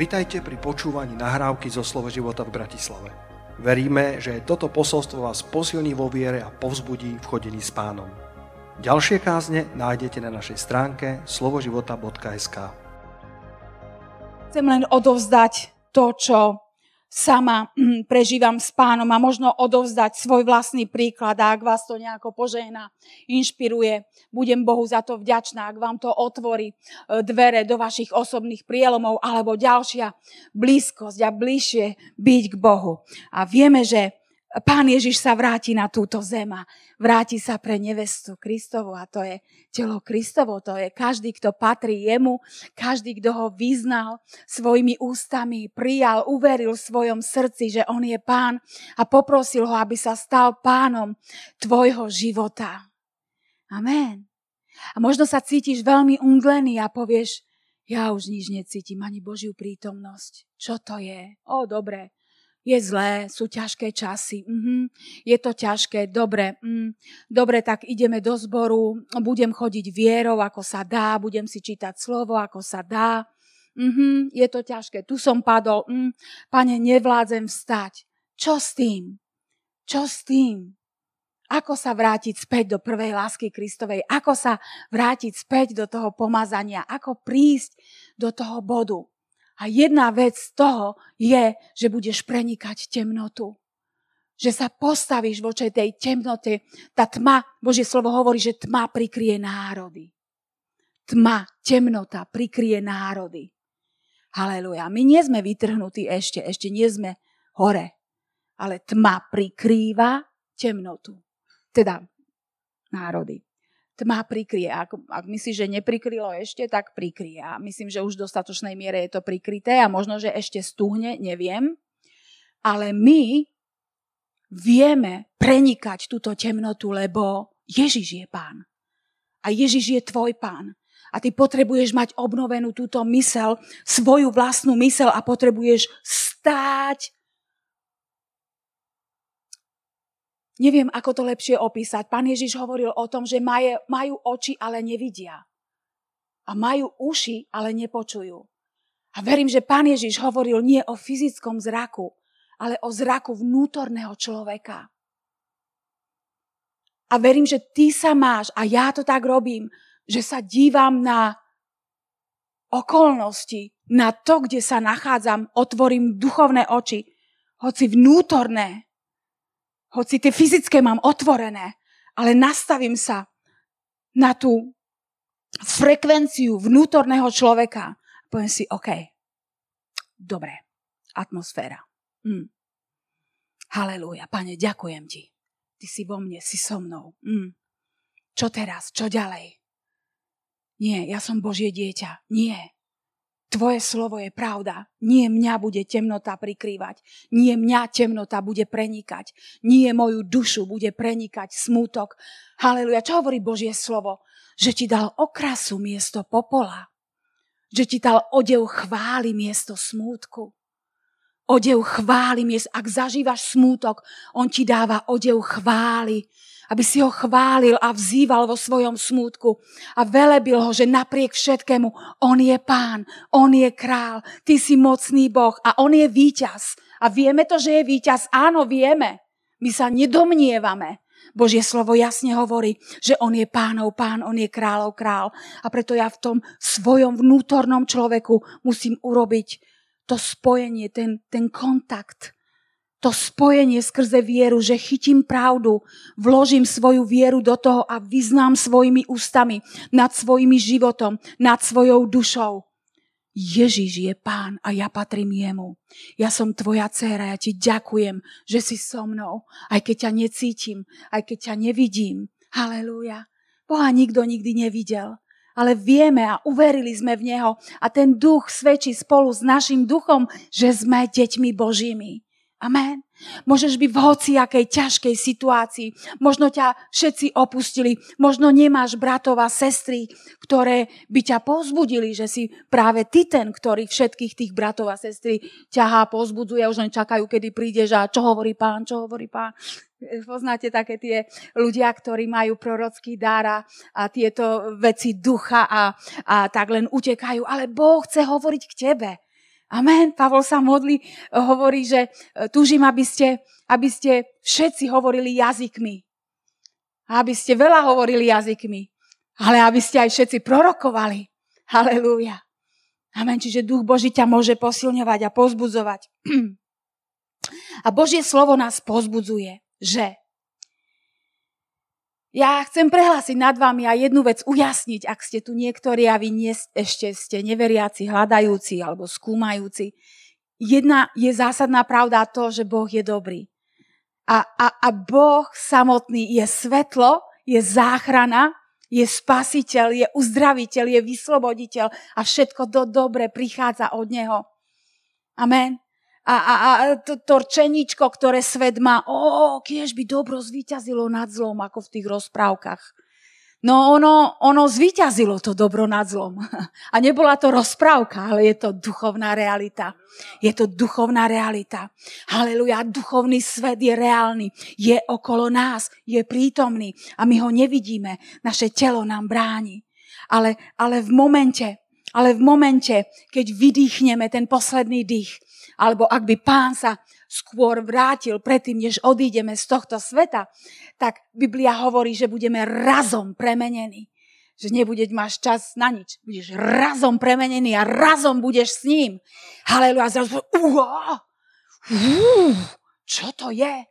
Vitajte pri počúvaní nahrávky zo Slovo života v Bratislave. Veríme, že toto posolstvo vás posilní vo viere a povzbudí v chodení s pánom. Ďalšie kázne nájdete na našej stránke slovoživota.sk Chcem len odovzdať to, čo sama hm, prežívam s pánom a možno odovzdať svoj vlastný príklad a ak vás to nejako požehná, inšpiruje, budem Bohu za to vďačná, ak vám to otvorí e, dvere do vašich osobných prielomov alebo ďalšia blízkosť a bližšie byť k Bohu. A vieme, že Pán Ježiš sa vráti na túto zema. Vráti sa pre nevestu Kristovu a to je telo Kristovo. To je každý, kto patrí jemu, každý, kto ho vyznal svojimi ústami, prijal, uveril v svojom srdci, že on je pán a poprosil ho, aby sa stal pánom tvojho života. Amen. A možno sa cítiš veľmi unglený a povieš, ja už nič necítim, ani Božiu prítomnosť. Čo to je? O, dobre, je zlé, sú ťažké časy, mm-hmm, je to ťažké, dobre, mm, dobre, tak ideme do zboru, budem chodiť vierou, ako sa dá, budem si čítať slovo, ako sa dá, mm-hmm, je to ťažké, tu som padol, mm, pane, nevládzem vstať. Čo s tým? Čo s tým? Ako sa vrátiť späť do prvej lásky Kristovej? Ako sa vrátiť späť do toho pomazania? Ako prísť do toho bodu? A jedna vec z toho je, že budeš prenikať temnotu. Že sa postavíš voči tej temnote. Tá tma, Božie slovo hovorí, že tma prikrie národy. Tma, temnota prikrie národy. Haleluja. My nie sme vytrhnutí ešte, ešte nie sme hore. Ale tma prikrýva temnotu. Teda národy tma prikrie. Ak, ak myslíš, že neprikrylo ešte, tak prikrie. A myslím, že už v dostatočnej miere je to prikryté a možno, že ešte stúhne, neviem. Ale my vieme prenikať túto temnotu, lebo Ježiš je pán. A Ježiš je tvoj pán. A ty potrebuješ mať obnovenú túto mysel, svoju vlastnú mysel a potrebuješ stáť Neviem, ako to lepšie opísať. Pán Ježiš hovoril o tom, že majú, majú oči, ale nevidia. A majú uši, ale nepočujú. A verím, že pán Ježiš hovoril nie o fyzickom zraku, ale o zraku vnútorného človeka. A verím, že ty sa máš, a ja to tak robím, že sa dívam na okolnosti, na to, kde sa nachádzam, otvorím duchovné oči, hoci vnútorné hoci tie fyzické mám otvorené, ale nastavím sa na tú frekvenciu vnútorného človeka. Poviem si, OK, dobre, atmosféra. Mm. Halelúja, pane, ďakujem ti. Ty si vo mne, si so mnou. Mm. Čo teraz? Čo ďalej? Nie, ja som Božie dieťa. Nie. Tvoje slovo je pravda. Nie mňa bude temnota prikrývať. Nie mňa temnota bude prenikať. Nie moju dušu bude prenikať smútok. Haleluja. Čo hovorí Božie slovo? Že ti dal okrasu miesto popola. Že ti dal odev chvály miesto smútku. Odev chvály miesto. Ak zažívaš smútok, on ti dáva odev chvály aby si ho chválil a vzýval vo svojom smútku a velebil ho, že napriek všetkému on je pán, on je král, ty si mocný Boh a on je víťaz. A vieme to, že je víťaz? Áno, vieme. My sa nedomnievame. Božie slovo jasne hovorí, že on je pánov pán, on je kráľov král. A preto ja v tom svojom vnútornom človeku musím urobiť to spojenie, ten, ten kontakt to spojenie skrze vieru, že chytím pravdu, vložím svoju vieru do toho a vyznám svojimi ústami nad svojimi životom, nad svojou dušou. Ježiš je pán a ja patrím jemu. Ja som tvoja dcéra, ja ti ďakujem, že si so mnou, aj keď ťa necítim, aj keď ťa nevidím. Halelúja. Boha nikto nikdy nevidel, ale vieme a uverili sme v Neho a ten duch svedčí spolu s našim duchom, že sme deťmi Božími. Amen. Môžeš byť v hociakej ťažkej situácii. Možno ťa všetci opustili. Možno nemáš bratov a sestry, ktoré by ťa pozbudili, že si práve ty ten, ktorý všetkých tých bratov a sestry ťahá, pozbudzuje. Už len čakajú, kedy prídeš a čo hovorí pán, čo hovorí pán. Poznáte také tie ľudia, ktorí majú prorocký dar a, a tieto veci ducha a, a tak len utekajú. Ale Boh chce hovoriť k tebe. Amen. Pavol sa modlí, hovorí, že e, túžim, aby ste, aby ste všetci hovorili jazykmi. Aby ste veľa hovorili jazykmi. Ale aby ste aj všetci prorokovali. Halelúja. Amen. Čiže duch Boží ťa môže posilňovať a pozbudzovať. A Božie slovo nás pozbudzuje, že ja chcem prehlásiť nad vami a jednu vec ujasniť, ak ste tu niektorí a vy nie, ešte ste neveriaci, hľadajúci alebo skúmajúci. Jedna je zásadná pravda to, že Boh je dobrý. A, a, a Boh samotný je svetlo, je záchrana, je spasiteľ, je uzdraviteľ, je vysloboditeľ a všetko to dobre prichádza od Neho. Amen a, a, a to, to rčeníčko, ktoré svet má, o, kiež by dobro zvíťazilo nad zlom, ako v tých rozprávkach. No ono, ono zvíťazilo to dobro nad zlom. A nebola to rozprávka, ale je to duchovná realita. Je to duchovná realita. Haleluja, duchovný svet je reálny. Je okolo nás, je prítomný a my ho nevidíme. Naše telo nám bráni. Ale, ale v momente, ale v momente, keď vydýchneme ten posledný dých, alebo ak by pán sa skôr vrátil predtým, než odídeme z tohto sveta, tak Biblia hovorí, že budeme razom premenení. Že nebudeť máš čas na nič. Budeš razom premenený a razom budeš s ním. Haleluja. Zrazu, uh, čo to je?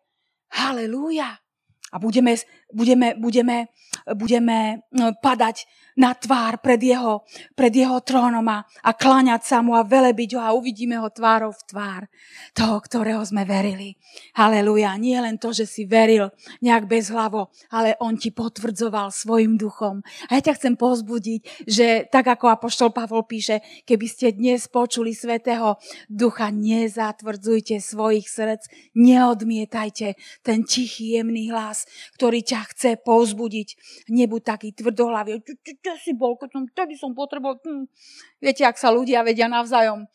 Halelúja. A budeme, budeme, budeme, budeme no, padať na tvár pred jeho, pred jeho trónom a, a kláňať sa mu a velebiť ho a uvidíme ho tvárov v tvár toho, ktorého sme verili. Haleluja. Nie len to, že si veril nejak bez hlavo, ale on ti potvrdzoval svojim duchom. A ja ťa chcem pozbudiť, že tak ako Apoštol Pavol píše, keby ste dnes počuli Svetého Ducha, nezatvrdzujte svojich srdc, neodmietajte ten tichý, jemný hlas, ktorý ťa chce pozbudiť. Nebuď taký tvrdohlavý kde si bol, keď som, tedy som potreboval, hm. viete, ak sa ľudia vedia navzájom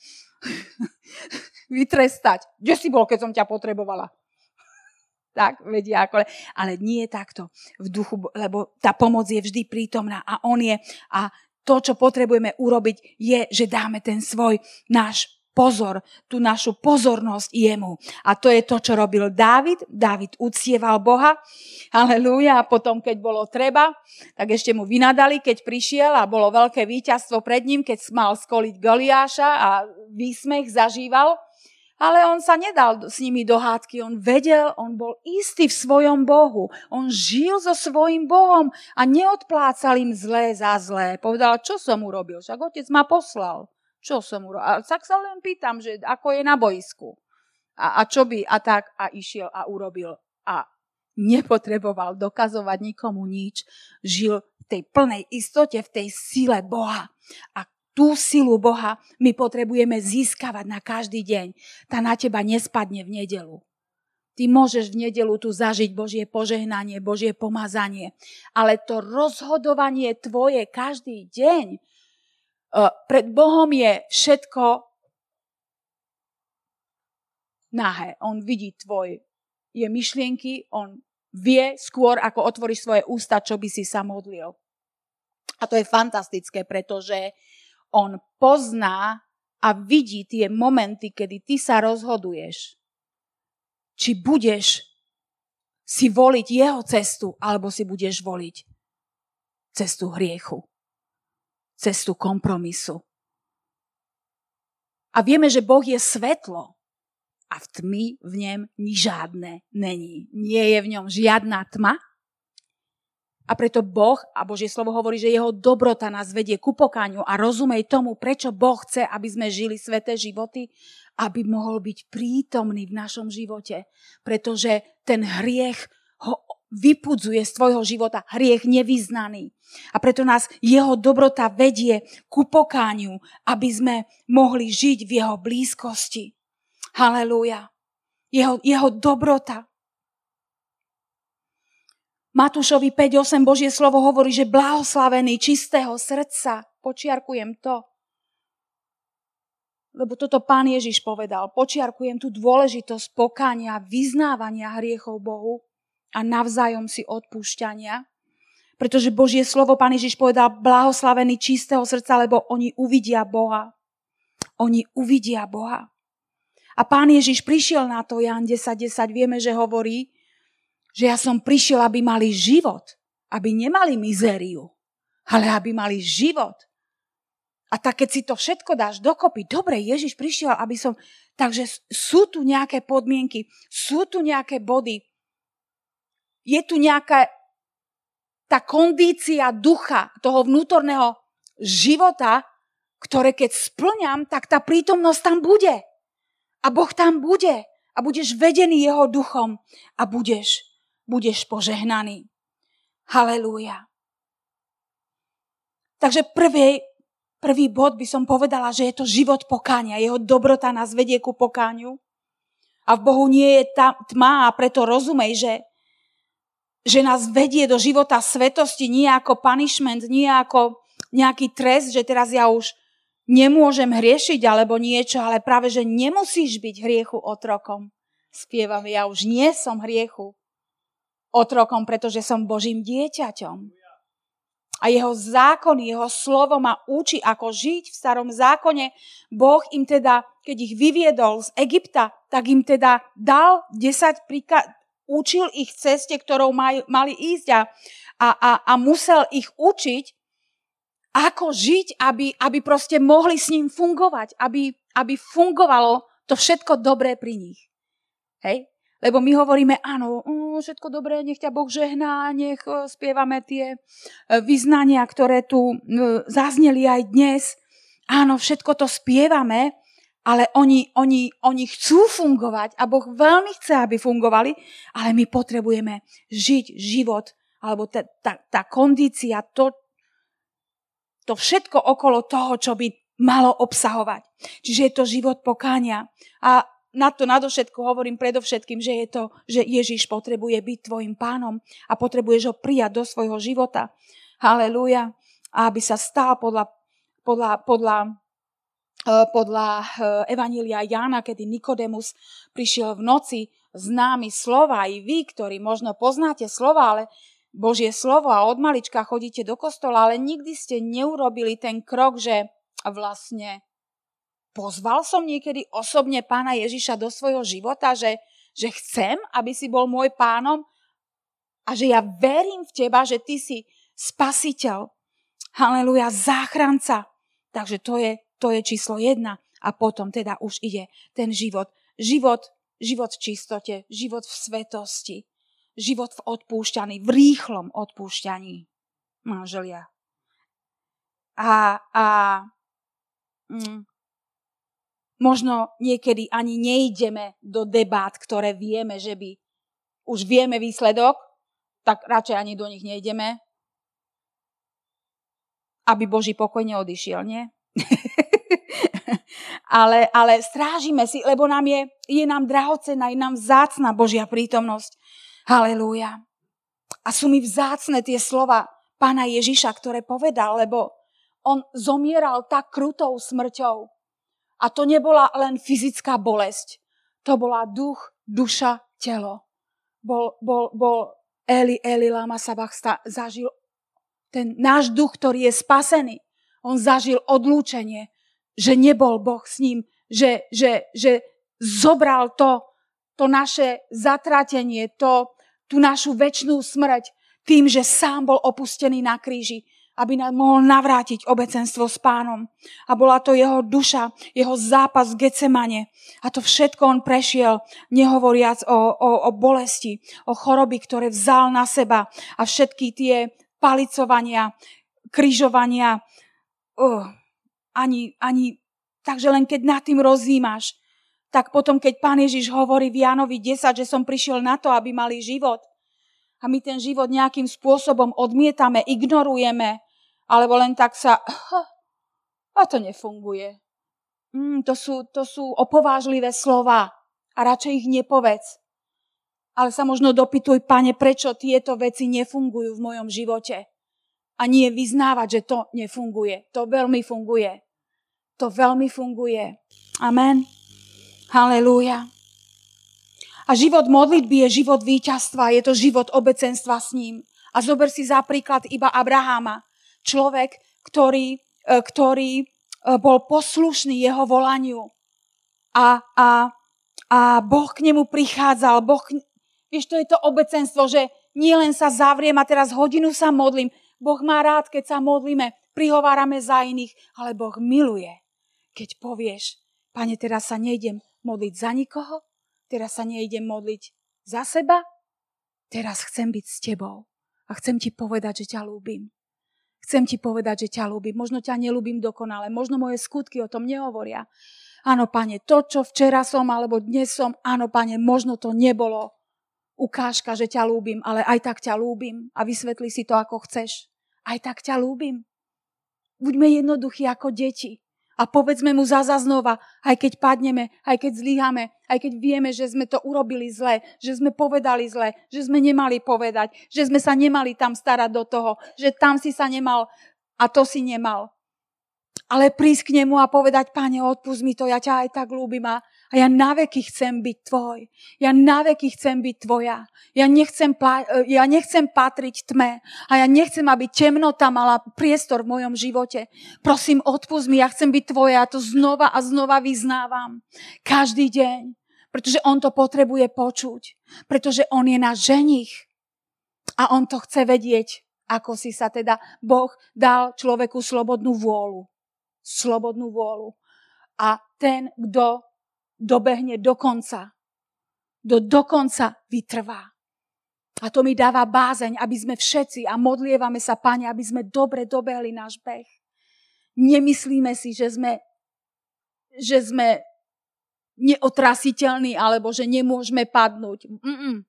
vytrestať. Kde si bol, keď som ťa potrebovala? tak vedia ako, ale nie je takto v duchu, lebo tá pomoc je vždy prítomná a on je a to, čo potrebujeme urobiť, je, že dáme ten svoj náš pozor, tú našu pozornosť jemu. A to je to, čo robil Dávid. Dávid uctieval Boha. Halelúja. A potom, keď bolo treba, tak ešte mu vynadali, keď prišiel a bolo veľké víťazstvo pred ním, keď mal skoliť Goliáša a výsmech zažíval. Ale on sa nedal s nimi do hádky. On vedel, on bol istý v svojom Bohu. On žil so svojim Bohom a neodplácal im zlé za zlé. Povedal, čo som urobil? Však otec ma poslal. Čo som urobil? A tak sa len pýtam, že ako je na boisku. A, a čo by? A tak a išiel a urobil. A nepotreboval dokazovať nikomu nič. Žil v tej plnej istote, v tej sile Boha. A tú silu Boha my potrebujeme získavať na každý deň. Tá na teba nespadne v nedelu. Ty môžeš v nedelu tu zažiť Božie požehnanie, Božie pomazanie, ale to rozhodovanie tvoje každý deň, pred Bohom je všetko nahé. On vidí tvoj je myšlienky, on vie skôr, ako otvoríš svoje ústa, čo by si sa modlil. A to je fantastické, pretože on pozná a vidí tie momenty, kedy ty sa rozhoduješ, či budeš si voliť jeho cestu, alebo si budeš voliť cestu hriechu cestu kompromisu. A vieme, že Boh je svetlo a v tmy v ňom ni žiadne není. Nie je v ňom žiadna tma. A preto Boh a Božie slovo hovorí, že jeho dobrota nás vedie ku pokáňu a rozumej tomu, prečo Boh chce, aby sme žili sveté životy, aby mohol byť prítomný v našom živote. Pretože ten hriech ho vypudzuje z tvojho života hriech nevyznaný. A preto nás jeho dobrota vedie ku pokániu, aby sme mohli žiť v jeho blízkosti. Halelúja. Jeho, jeho dobrota. Matúšovi 5.8 Božie slovo hovorí, že blahoslavený čistého srdca, počiarkujem to, lebo toto pán Ježiš povedal, počiarkujem tú dôležitosť pokánia, vyznávania hriechov Bohu a navzájom si odpúšťania. Pretože Božie slovo, Pán Ježiš povedal, blahoslavený čistého srdca, lebo oni uvidia Boha. oni uvidia Boha. A pán Ježiš prišiel na to, Jan 10.10, 10, vieme, že hovorí, že ja som prišiel, aby mali život, aby nemali mizériu, ale aby mali život. A tak keď si to všetko dáš dokopy, dobre, Ježiš prišiel, aby som... Takže sú tu nejaké podmienky, sú tu nejaké body, je tu nejaká tá kondícia ducha, toho vnútorného života, ktoré keď splňam, tak tá prítomnosť tam bude. A Boh tam bude. A budeš vedený jeho duchom. A budeš budeš požehnaný. Halelúja. Takže prvý, prvý bod by som povedala, že je to život pokánia. Jeho dobrota nás vedie ku pokániu. A v Bohu nie je tá tma a preto rozumej, že, že nás vedie do života svetosti nie ako punishment, nie ako nejaký trest, že teraz ja už nemôžem hriešiť alebo niečo, ale práve, že nemusíš byť hriechu otrokom. Spievam, ja už nie som hriechu otrokom, pretože som Božím dieťaťom. A jeho zákon, jeho slovo ma učí, ako žiť v starom zákone. Boh im teda, keď ich vyviedol z Egypta, tak im teda dal 10 príkaz, učil ich ceste, ktorou maj, mali ísť a, a, a musel ich učiť, ako žiť, aby, aby proste mohli s ním fungovať, aby, aby fungovalo to všetko dobré pri nich. Hej? Lebo my hovoríme, áno, všetko dobré, nech ťa Boh žehná, nech e, spievame tie e, vyznania, ktoré tu zazneli aj dnes. Áno, všetko to spievame, ale oni, oni, oni chcú fungovať a Boh veľmi chce, aby fungovali, ale my potrebujeme žiť život, alebo tá, tá, tá kondícia, to, to všetko okolo toho, čo by malo obsahovať. Čiže je to život pokáňa. A na to nadovšetko hovorím predovšetkým, že je to, že Ježiš potrebuje byť tvojim pánom a potrebuješ ho prijať do svojho života. Halelúja. A aby sa stal podľa, podľa, podľa, podľa eh, Evanília Jána, kedy Nikodemus prišiel v noci známy slova, aj vy, ktorí možno poznáte slova, ale Božie slovo a od malička chodíte do kostola, ale nikdy ste neurobili ten krok, že vlastne pozval som niekedy osobne pána Ježiša do svojho života, že, že chcem, aby si bol môj pánom a že ja verím v teba, že ty si spasiteľ. Haleluja, záchranca. Takže to je, to je číslo jedna. A potom teda už ide ten život. Život, život v čistote, život v svetosti, život v odpúšťaní, v rýchlom odpúšťaní. Manželia. A, a mm, možno niekedy ani nejdeme do debát, ktoré vieme, že by už vieme výsledok, tak radšej ani do nich nejdeme, aby Boží pokoj neodišiel, nie? ale, ale strážime si, lebo nám je, je nám drahocená, je nám vzácna Božia prítomnosť. Halelúja. A sú mi vzácne tie slova pána Ježiša, ktoré povedal, lebo on zomieral tak krutou smrťou, a to nebola len fyzická bolesť. To bola duch, duša, telo. Bol, bol, bol Eli, Eli, lama sabachsta, zažil ten náš duch, ktorý je spasený. On zažil odlúčenie, že nebol Boh s ním, že, že, že zobral to, to naše zatratenie, to, tú našu väčšnú smrť tým, že sám bol opustený na kríži aby nám mohol navrátiť obecenstvo s pánom. A bola to jeho duša, jeho zápas v Getsemane. A to všetko on prešiel, nehovoriac o, o, o bolesti, o choroby, ktoré vzal na seba a všetky tie palicovania, kryžovania. Uh, ani, ani, takže len keď nad tým rozímaš, tak potom, keď pán Ježiš hovorí v Jánovi 10, že som prišiel na to, aby mali život, a my ten život nejakým spôsobom odmietame, ignorujeme, alebo len tak sa... A to nefunguje. Mm, to, sú, to sú opovážlivé slova a radšej ich nepovedz. Ale sa možno dopytuj, pane, prečo tieto veci nefungujú v mojom živote. A nie vyznávať, že to nefunguje. To veľmi funguje. To veľmi funguje. Amen. Halelúja. A život modlitby je život víťazstva, je to život obecenstva s ním. A zober si za príklad iba Abraháma človek, ktorý, e, ktorý bol poslušný jeho volaniu. A, a, a Boh k nemu prichádzal. Boh, vieš, to je to obecenstvo, že nie len sa zavriem a teraz hodinu sa modlím. Boh má rád, keď sa modlíme, prihovárame za iných, ale Boh miluje, keď povieš, pane, teraz sa nejdem modliť za nikoho, teraz sa nejdem modliť za seba, teraz chcem byť s tebou a chcem ti povedať, že ťa ľúbim. Chcem ti povedať, že ťa ľúbim. Možno ťa nelúbim dokonale, možno moje skutky o tom nehovoria. Áno, pane, to, čo včera som alebo dnes som, áno, pane, možno to nebolo ukážka, že ťa ľúbim, ale aj tak ťa ľúbim a vysvetli si to, ako chceš. Aj tak ťa ľúbim. Buďme jednoduchí ako deti. A povedzme mu zaza znova, aj keď padneme, aj keď zlyhame, aj keď vieme, že sme to urobili zle, že sme povedali zle, že sme nemali povedať, že sme sa nemali tam starať do toho, že tam si sa nemal a to si nemal. Ale prísť k nemu a povedať, pane, odpust mi to, ja ťa aj tak ľúbim a a ja naveky chcem byť tvoj. Ja naveky chcem byť tvoja. Ja nechcem, ja nechcem patriť tme. A ja nechcem, aby temnota mala priestor v mojom živote. Prosím, odpust mi, ja chcem byť tvoja. Ja to znova a znova vyznávam. Každý deň. Pretože on to potrebuje počuť. Pretože on je náš ženich. A on to chce vedieť, ako si sa teda Boh dal človeku slobodnú vôľu. Slobodnú vôľu. A ten, kto dobehne do konca. Do dokonca vytrvá. A to mi dáva bázeň, aby sme všetci, a modlievame sa, Pane, aby sme dobre dobehli náš beh. Nemyslíme si, že sme, že sme neotrasiteľní, alebo že nemôžeme padnúť. Mm-mm.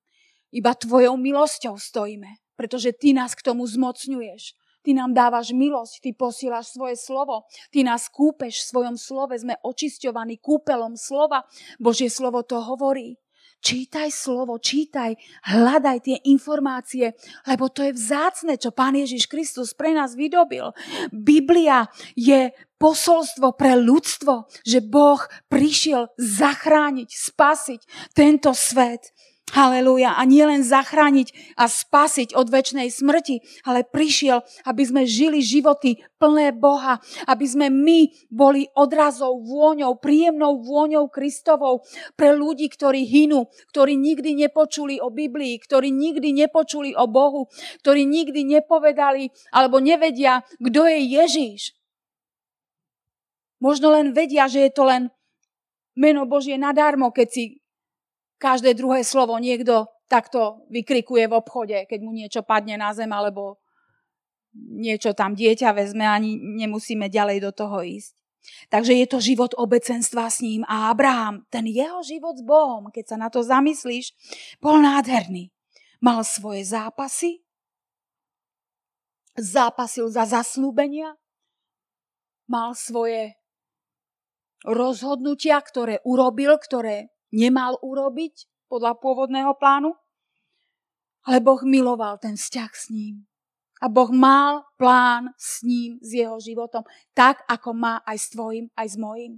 Iba Tvojou milosťou stojíme, pretože Ty nás k tomu zmocňuješ. Ty nám dávaš milosť, Ty posielaš svoje slovo, Ty nás kúpeš v svojom slove, sme očisťovaní kúpelom slova. Božie slovo to hovorí. Čítaj slovo, čítaj, hľadaj tie informácie, lebo to je vzácne, čo Pán Ježiš Kristus pre nás vydobil. Biblia je posolstvo pre ľudstvo, že Boh prišiel zachrániť, spasiť tento svet. Halelúja. A nie len zachrániť a spasiť od väčšnej smrti, ale prišiel, aby sme žili životy plné Boha, aby sme my boli odrazou, vôňou, príjemnou vôňou Kristovou pre ľudí, ktorí hynú, ktorí nikdy nepočuli o Biblii, ktorí nikdy nepočuli o Bohu, ktorí nikdy nepovedali alebo nevedia, kto je Ježíš. Možno len vedia, že je to len meno Božie nadarmo, keď si každé druhé slovo niekto takto vykrikuje v obchode, keď mu niečo padne na zem alebo niečo tam dieťa vezme, ani nemusíme ďalej do toho ísť. Takže je to život obecenstva s ním a Abraham, ten jeho život s Bohom, keď sa na to zamyslíš, bol nádherný. Mal svoje zápasy, zápasil za zaslúbenia, mal svoje rozhodnutia, ktoré urobil, ktoré nemal urobiť podľa pôvodného plánu, ale Boh miloval ten vzťah s ním. A Boh mal plán s ním, s jeho životom, tak ako má aj s tvojim, aj s mojim.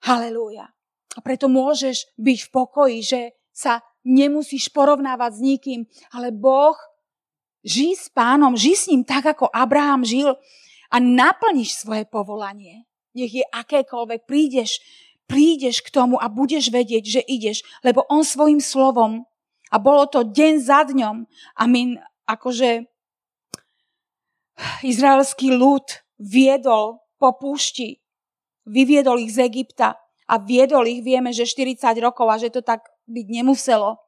Halelúja. A preto môžeš byť v pokoji, že sa nemusíš porovnávať s nikým, ale Boh žij s pánom, žij s ním tak, ako Abraham žil a naplníš svoje povolanie. Nech je akékoľvek, prídeš prídeš k tomu a budeš vedieť, že ideš, lebo on svojim slovom, a bolo to deň za dňom, a my akože izraelský ľud viedol po púšti, vyviedol ich z Egypta a viedol ich, vieme, že 40 rokov a že to tak byť nemuselo.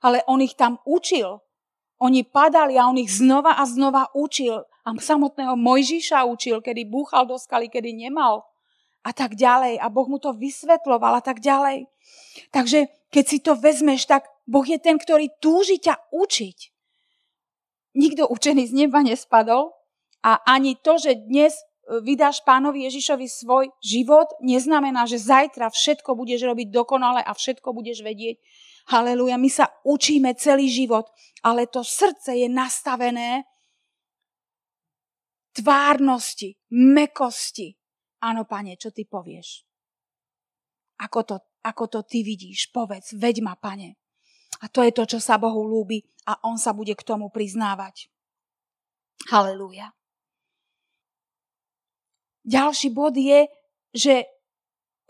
Ale on ich tam učil. Oni padali a on ich znova a znova učil. A samotného Mojžiša učil, kedy búchal do skaly, kedy nemal a tak ďalej. A Boh mu to vysvetloval a tak ďalej. Takže keď si to vezmeš, tak Boh je ten, ktorý túži ťa učiť. Nikto učený z neba nespadol a ani to, že dnes e, vydáš pánovi Ježišovi svoj život, neznamená, že zajtra všetko budeš robiť dokonale a všetko budeš vedieť. Haleluja, my sa učíme celý život, ale to srdce je nastavené tvárnosti, mekosti, Áno, pane, čo ty povieš? Ako to, ako to ty vidíš? Povedz, veď ma, pane. A to je to, čo sa Bohu lúbi a on sa bude k tomu priznávať. Halelúja. ďalší bod je, že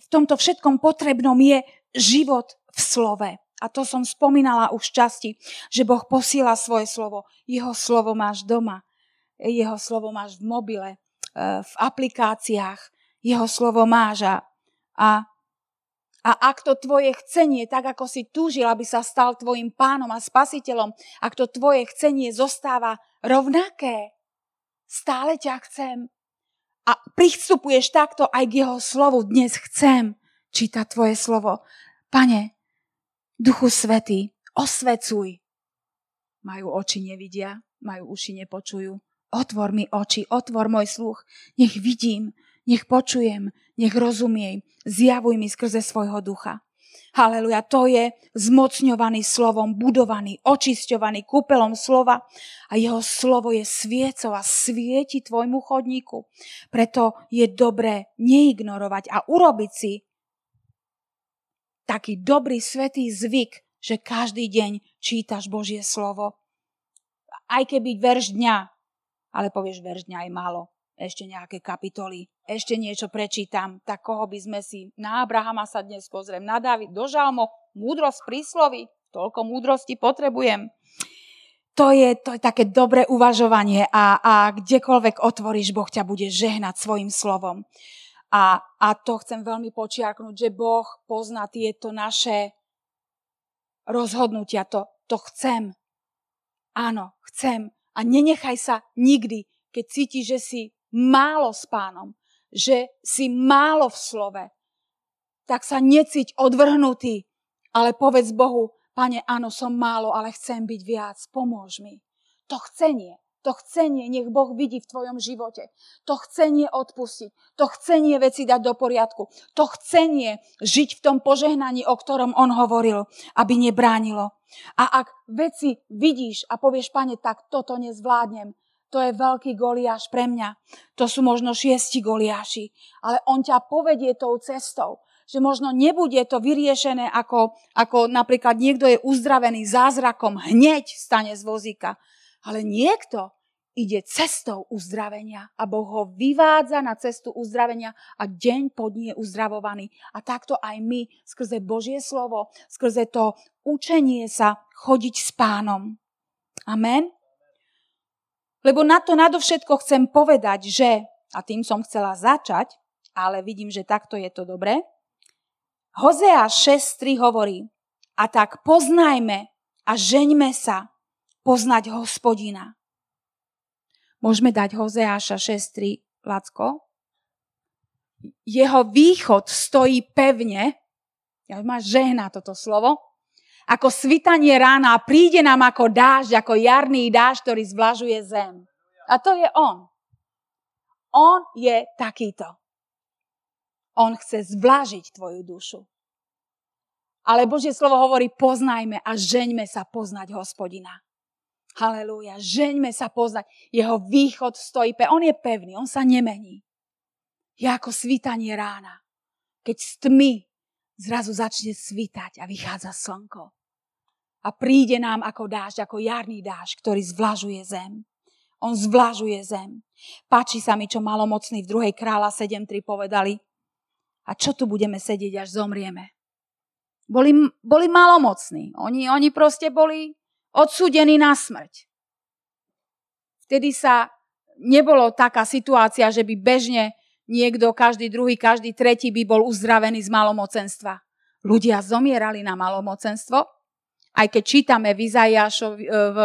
v tomto všetkom potrebnom je život v slove. A to som spomínala už časti, že Boh posiela svoje slovo. Jeho slovo máš doma. Jeho slovo máš v mobile, eh, v aplikáciách. Jeho slovo máš a, a a ak to tvoje chcenie, tak ako si túžil, aby sa stal tvojim pánom a spasiteľom, ak to tvoje chcenie zostáva rovnaké, stále ťa chcem. A pristupuješ takto aj k jeho slovu. Dnes chcem čítať tvoje slovo. Pane, Duchu Svetý, osvecuj. Majú oči nevidia, majú uši nepočujú. Otvor mi oči, otvor môj sluch. Nech vidím, nech počujem, nech rozumiem, zjavuj mi skrze svojho ducha. Haleluja, to je zmocňovaný slovom, budovaný, očisťovaný kúpelom slova a jeho slovo je sviecov a svieti tvojmu chodníku. Preto je dobré neignorovať a urobiť si taký dobrý svetý zvyk, že každý deň čítaš Božie slovo. Aj keby verš dňa, ale povieš verš dňa je málo ešte nejaké kapitoly, ešte niečo prečítam, tak koho by sme si na Abrahama sa dnes pozriem, na David, do Žalmo, múdrosť prísloví, toľko múdrosti potrebujem. To je, to je také dobré uvažovanie a, a kdekoľvek otvoríš, Boh ťa bude žehnať svojim slovom. A, a to chcem veľmi počiarknúť, že Boh pozná tieto naše rozhodnutia. To, to chcem. Áno, chcem. A nenechaj sa nikdy, keď cítiš, že si málo s pánom, že si málo v slove, tak sa neciť odvrhnutý, ale povedz Bohu, pane, áno, som málo, ale chcem byť viac, pomôž mi. To chcenie, to chcenie nech Boh vidí v tvojom živote. To chcenie odpustiť. To chcenie veci dať do poriadku. To chcenie žiť v tom požehnaní, o ktorom on hovoril, aby nebránilo. A ak veci vidíš a povieš, pane, tak toto nezvládnem, to je veľký Goliáš pre mňa. To sú možno šiesti Goliáši. Ale on ťa povedie tou cestou. Že možno nebude to vyriešené ako, ako napríklad niekto je uzdravený zázrakom, hneď stane z vozíka. Ale niekto ide cestou uzdravenia a Boh ho vyvádza na cestu uzdravenia a deň pod nie je uzdravovaný. A takto aj my skrze Božie slovo, skrze to učenie sa chodiť s pánom. Amen. Lebo na to nadovšetko chcem povedať, že, a tým som chcela začať, ale vidím, že takto je to dobré, Hozea 6.3 hovorí, a tak poznajme a žeňme sa poznať hospodina. Môžeme dať Hozeáša 6.3, Lacko? Jeho východ stojí pevne, ja ma žehná toto slovo, ako svitanie rána a príde nám ako dážď, ako jarný dážď, ktorý zvlažuje zem. A to je on. On je takýto. On chce zvlažiť tvoju dušu. Ale Božie slovo hovorí, poznajme a žeňme sa poznať hospodina. Halelúja, žeňme sa poznať. Jeho východ stojí, pe- on je pevný, on sa nemení. Je ako svítanie rána. Keď z tmy zrazu začne svítať a vychádza slnko a príde nám ako dážď, ako jarný dážď, ktorý zvlažuje zem. On zvlažuje zem. Páči sa mi, čo malomocní v druhej kráľa 7.3 povedali. A čo tu budeme sedieť, až zomrieme? Boli, boli malomocní. Oni, oni proste boli odsúdení na smrť. Vtedy sa nebolo taká situácia, že by bežne niekto, každý druhý, každý tretí by bol uzdravený z malomocenstva. Ľudia zomierali na malomocenstvo, aj keď čítame v Izajašovi, e, v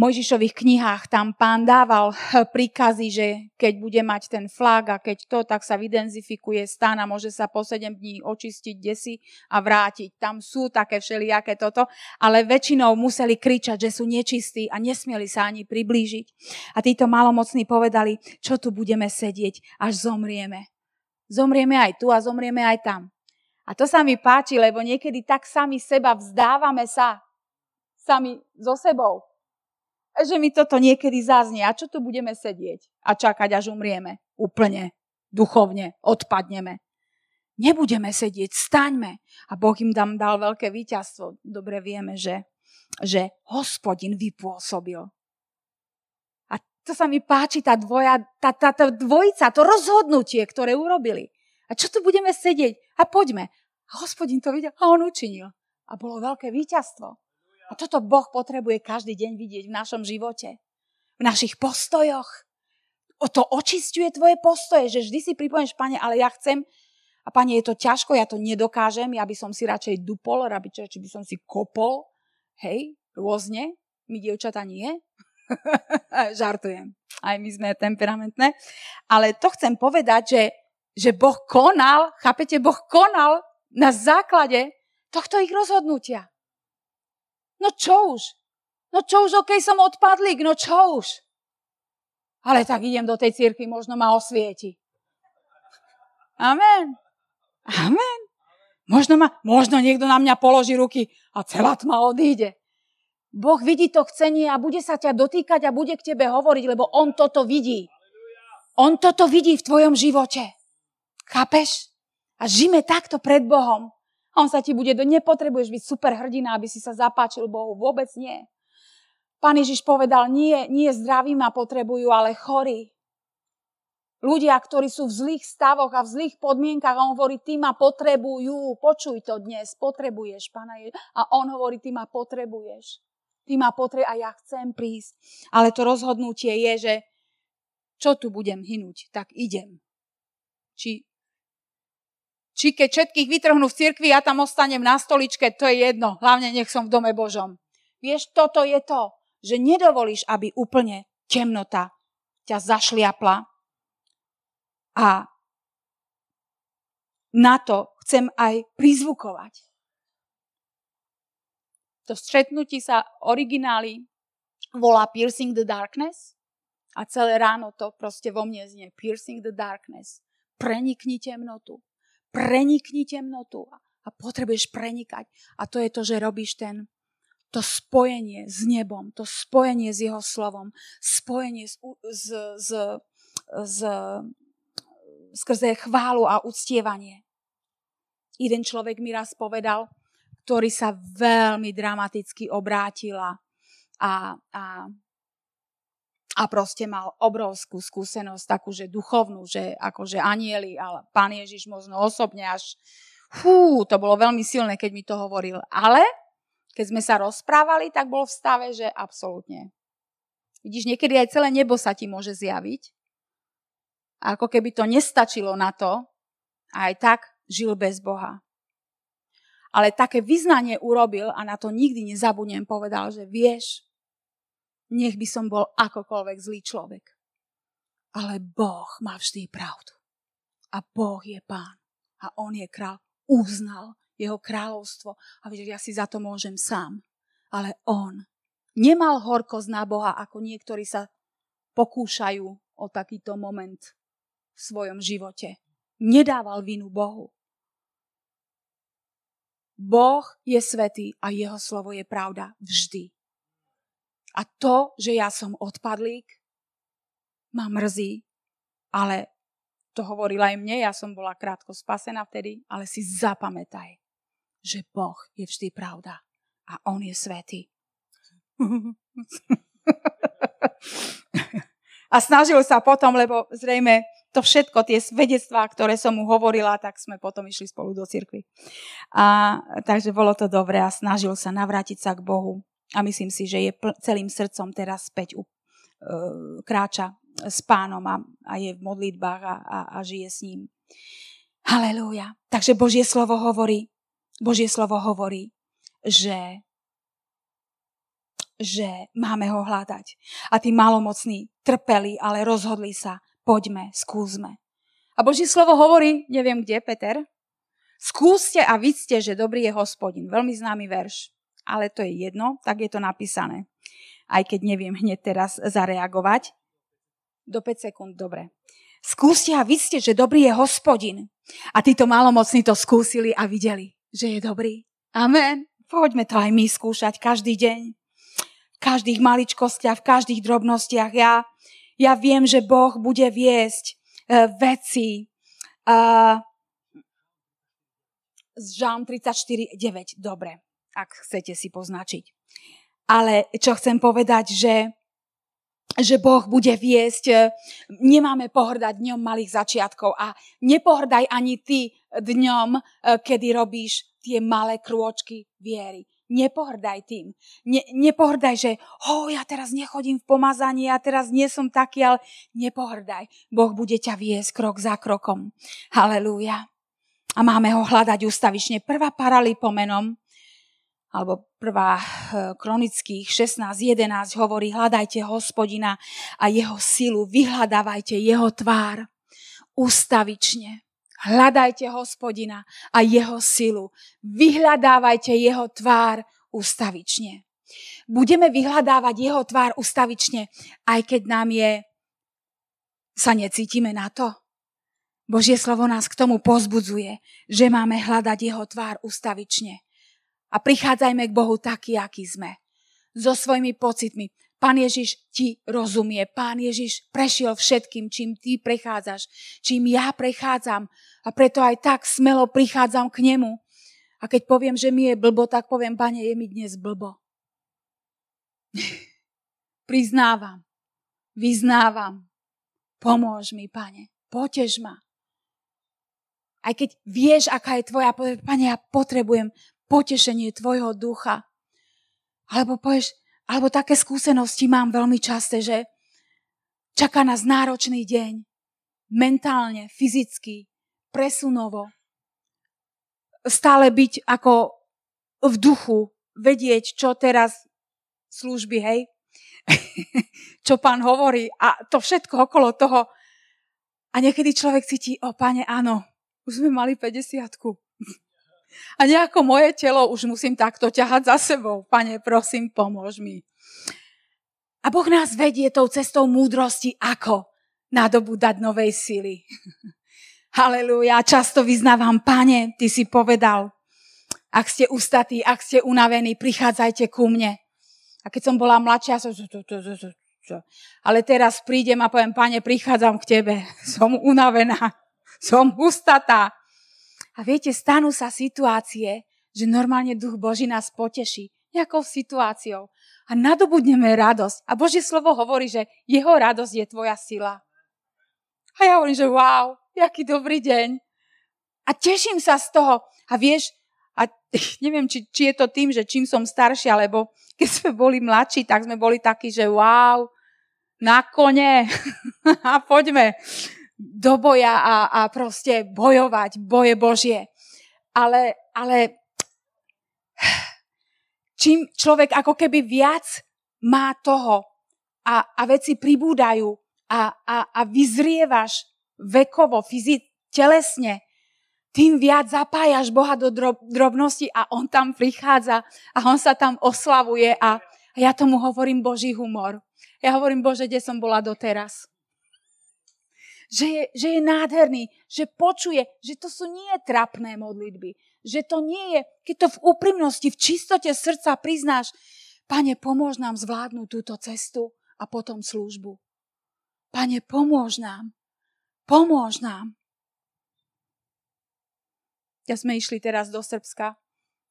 Mojžišových knihách, tam pán dával príkazy, že keď bude mať ten flag a keď to, tak sa vydenzifikuje stan a môže sa po 7 dní očistiť desi a vrátiť. Tam sú také všelijaké toto, ale väčšinou museli kričať, že sú nečistí a nesmieli sa ani priblížiť. A títo malomocní povedali, čo tu budeme sedieť, až zomrieme. Zomrieme aj tu a zomrieme aj tam. A to sa mi páči, lebo niekedy tak sami seba vzdávame sa. Sami so sebou. Že mi toto niekedy zaznie. A čo tu budeme sedieť a čakať, až umrieme? Úplne, duchovne, odpadneme. Nebudeme sedieť, staňme. A Boh im tam dal veľké víťazstvo. Dobre vieme, že, že hospodin vypôsobil. A to sa mi páči, tá, dvoja, tá, tá, tá dvojica, to rozhodnutie, ktoré urobili. A čo tu budeme sedieť? A poďme. A hospodin to videl a on učinil. A bolo veľké víťazstvo. A toto Boh potrebuje každý deň vidieť v našom živote. V našich postojoch. O to očistuje tvoje postoje, že vždy si pripomeneš, pane, ale ja chcem, a pane, je to ťažko, ja to nedokážem, ja by som si radšej dupol, či by som si kopol, hej, rôzne, my dievčata nie. Žartujem. Aj my sme temperamentné. Ale to chcem povedať, že, že Boh konal, chápete, Boh konal na základe tohto ich rozhodnutia. No čo už? No čo už, okej, okay, som odpadlík, no čo už? Ale tak idem do tej cirkvi, možno ma osvieti. Amen. Amen. Možno, ma, možno niekto na mňa položí ruky a celá tma odíde. Boh vidí to chcenie a bude sa ťa dotýkať a bude k tebe hovoriť, lebo On toto vidí. On toto vidí v tvojom živote. Chápeš? A žime takto pred Bohom. On sa ti bude, nepotrebuješ byť super hrdina, aby si sa zapáčil Bohu. Vôbec nie. Pán Ježiš povedal, nie, nie zdraví ma potrebujú, ale chorí. Ľudia, ktorí sú v zlých stavoch a v zlých podmienkach, a on hovorí, ty ma potrebujú, počuj to dnes, potrebuješ, Pána Ježiš. A on hovorí, ty ma potrebuješ. Ty ma potrebuješ a ja chcem prísť. Ale to rozhodnutie je, že čo tu budem hynúť, tak idem. Či, či keď všetkých vytrhnú v cirkvi, ja tam ostanem na stoličke, to je jedno. Hlavne nech som v dome Božom. Vieš, toto je to, že nedovolíš, aby úplne temnota ťa zašliapla a na to chcem aj prizvukovať. To stretnutí sa originály volá Piercing the Darkness a celé ráno to proste vo mne znie Piercing the Darkness. Prenikni temnotu. Prenikni temnotu. A potrebuješ prenikať. A to je to, že robíš ten, to spojenie s nebom, to spojenie s jeho slovom, spojenie s, s, s, s skrze chválu a uctievanie. Jeden človek mi raz povedal, ktorý sa veľmi dramaticky obrátila a, a, a proste mal obrovskú skúsenosť, takú, že duchovnú, že akože anieli, ale pán Ježiš možno osobne až, fú, to bolo veľmi silné, keď mi to hovoril. Ale keď sme sa rozprávali, tak bol v stave, že absolútne. Vidíš, niekedy aj celé nebo sa ti môže zjaviť a ako keby to nestačilo na to, a aj tak žil bez Boha. Ale také vyznanie urobil a na to nikdy nezabudnem, povedal, že vieš, nech by som bol akokoľvek zlý človek. Ale Boh má vždy pravdu. A Boh je pán. A on je král. Uznal jeho kráľovstvo. A vieš, ja si za to môžem sám. Ale on nemal horkosť na Boha, ako niektorí sa pokúšajú o takýto moment v svojom živote. Nedával vinu Bohu. Boh je svetý a jeho slovo je pravda vždy. A to, že ja som odpadlík, ma mrzí, ale to hovorila aj mne, ja som bola krátko spasená vtedy, ale si zapamätaj, že Boh je vždy pravda a On je svetý. a snažil sa potom, lebo zrejme to všetko, tie svedectvá, ktoré som mu hovorila, tak sme potom išli spolu do cirkvi. A, takže bolo to dobré a snažil sa navrátiť sa k Bohu. A myslím si, že je celým srdcom teraz späť u, uh, kráča s pánom a, a je v modlitbách a, a, a žije s ním. Halelúja. Takže Božie slovo hovorí, Božie slovo hovorí, že že máme ho hľadať. A tí malomocní trpeli, ale rozhodli sa poďme, skúsme. A Boží slovo hovorí, neviem kde, Peter, skúste a vidzte, že dobrý je hospodin. Veľmi známy verš, ale to je jedno, tak je to napísané. Aj keď neviem hneď teraz zareagovať. Do 5 sekúnd, dobre. Skúste a vidzte, že dobrý je hospodin. A títo malomocní to skúsili a videli, že je dobrý. Amen. Poďme to aj my skúšať každý deň. V každých maličkostiach, v každých drobnostiach. Ja ja viem, že Boh bude viesť uh, veci. Uh, z Žalm 34, 9. Dobre, ak chcete si poznačiť. Ale čo chcem povedať, že že Boh bude viesť. Nemáme pohrdať dňom malých začiatkov a nepohrdaj ani ty dňom, kedy robíš tie malé krôčky viery. Nepohrdaj tým. Ne, nepohrdaj, že ho, ja teraz nechodím v pomazaní, ja teraz nie som taký, ale nepohrdaj. Boh bude ťa viesť krok za krokom. Halelúja. A máme ho hľadať ustavične. Prvá paralipomenom, alebo prvá eh, kronických 16.11 hovorí, hľadajte hospodina a jeho silu, vyhľadávajte jeho tvár ustavične. Hľadajte hospodina a jeho silu. Vyhľadávajte jeho tvár ustavične. Budeme vyhľadávať jeho tvár ustavične, aj keď nám je, sa necítime na to. Božie slovo nás k tomu pozbudzuje, že máme hľadať jeho tvár ustavične. A prichádzajme k Bohu taký, aký sme. So svojimi pocitmi, Pán Ježiš ti rozumie. Pán Ježiš prešiel všetkým, čím ty prechádzaš, čím ja prechádzam. A preto aj tak smelo prichádzam k nemu. A keď poviem, že mi je blbo, tak poviem, pane, je mi dnes blbo. Priznávam, vyznávam. Pomôž mi, pane, potež ma. Aj keď vieš, aká je tvoja, pane, ja potrebujem potešenie tvojho ducha. Alebo povieš, alebo také skúsenosti mám veľmi časté, že čaká nás náročný deň. Mentálne, fyzicky, presunovo. Stále byť ako v duchu, vedieť, čo teraz služby, hej? čo pán hovorí a to všetko okolo toho. A niekedy človek cíti, o pane, áno, už sme mali 50 a nejako moje telo už musím takto ťahať za sebou. Pane, prosím, pomôž mi. A Boh nás vedie tou cestou múdrosti, ako dať novej sily. Halelúja. Často vyznávam, pane, ty si povedal, ak ste ustatí, ak ste unavení, prichádzajte ku mne. A keď som bola mladšia, som... Ale teraz prídem a poviem, pane, prichádzam k tebe. Som unavená. Som ustatá. A viete, stanú sa situácie, že normálne duch Boží nás poteší nejakou situáciou a nadobudneme radosť. A Božie slovo hovorí, že jeho radosť je tvoja sila. A ja hovorím, že wow, jaký dobrý deň. A teším sa z toho. A vieš, a neviem, či, či je to tým, že čím som staršia, lebo keď sme boli mladší, tak sme boli takí, že wow, na kone poďme do boja a, a proste bojovať, boje Božie. Ale, ale čím človek ako keby viac má toho a, a veci pribúdajú a, a, a vyzrievaš vekovo, fyzicky, telesne, tým viac zapájaš Boha do drob, drobnosti a On tam prichádza a On sa tam oslavuje a ja tomu hovorím Boží humor. Ja hovorím, Bože, kde som bola doteraz že je, že je nádherný, že počuje, že to sú nie trapné modlitby, že to nie je, keď to v úprimnosti, v čistote srdca priznáš, Pane, pomôž nám zvládnuť túto cestu a potom službu. Pane, pomôž nám. Pomôž nám. Ja sme išli teraz do Srbska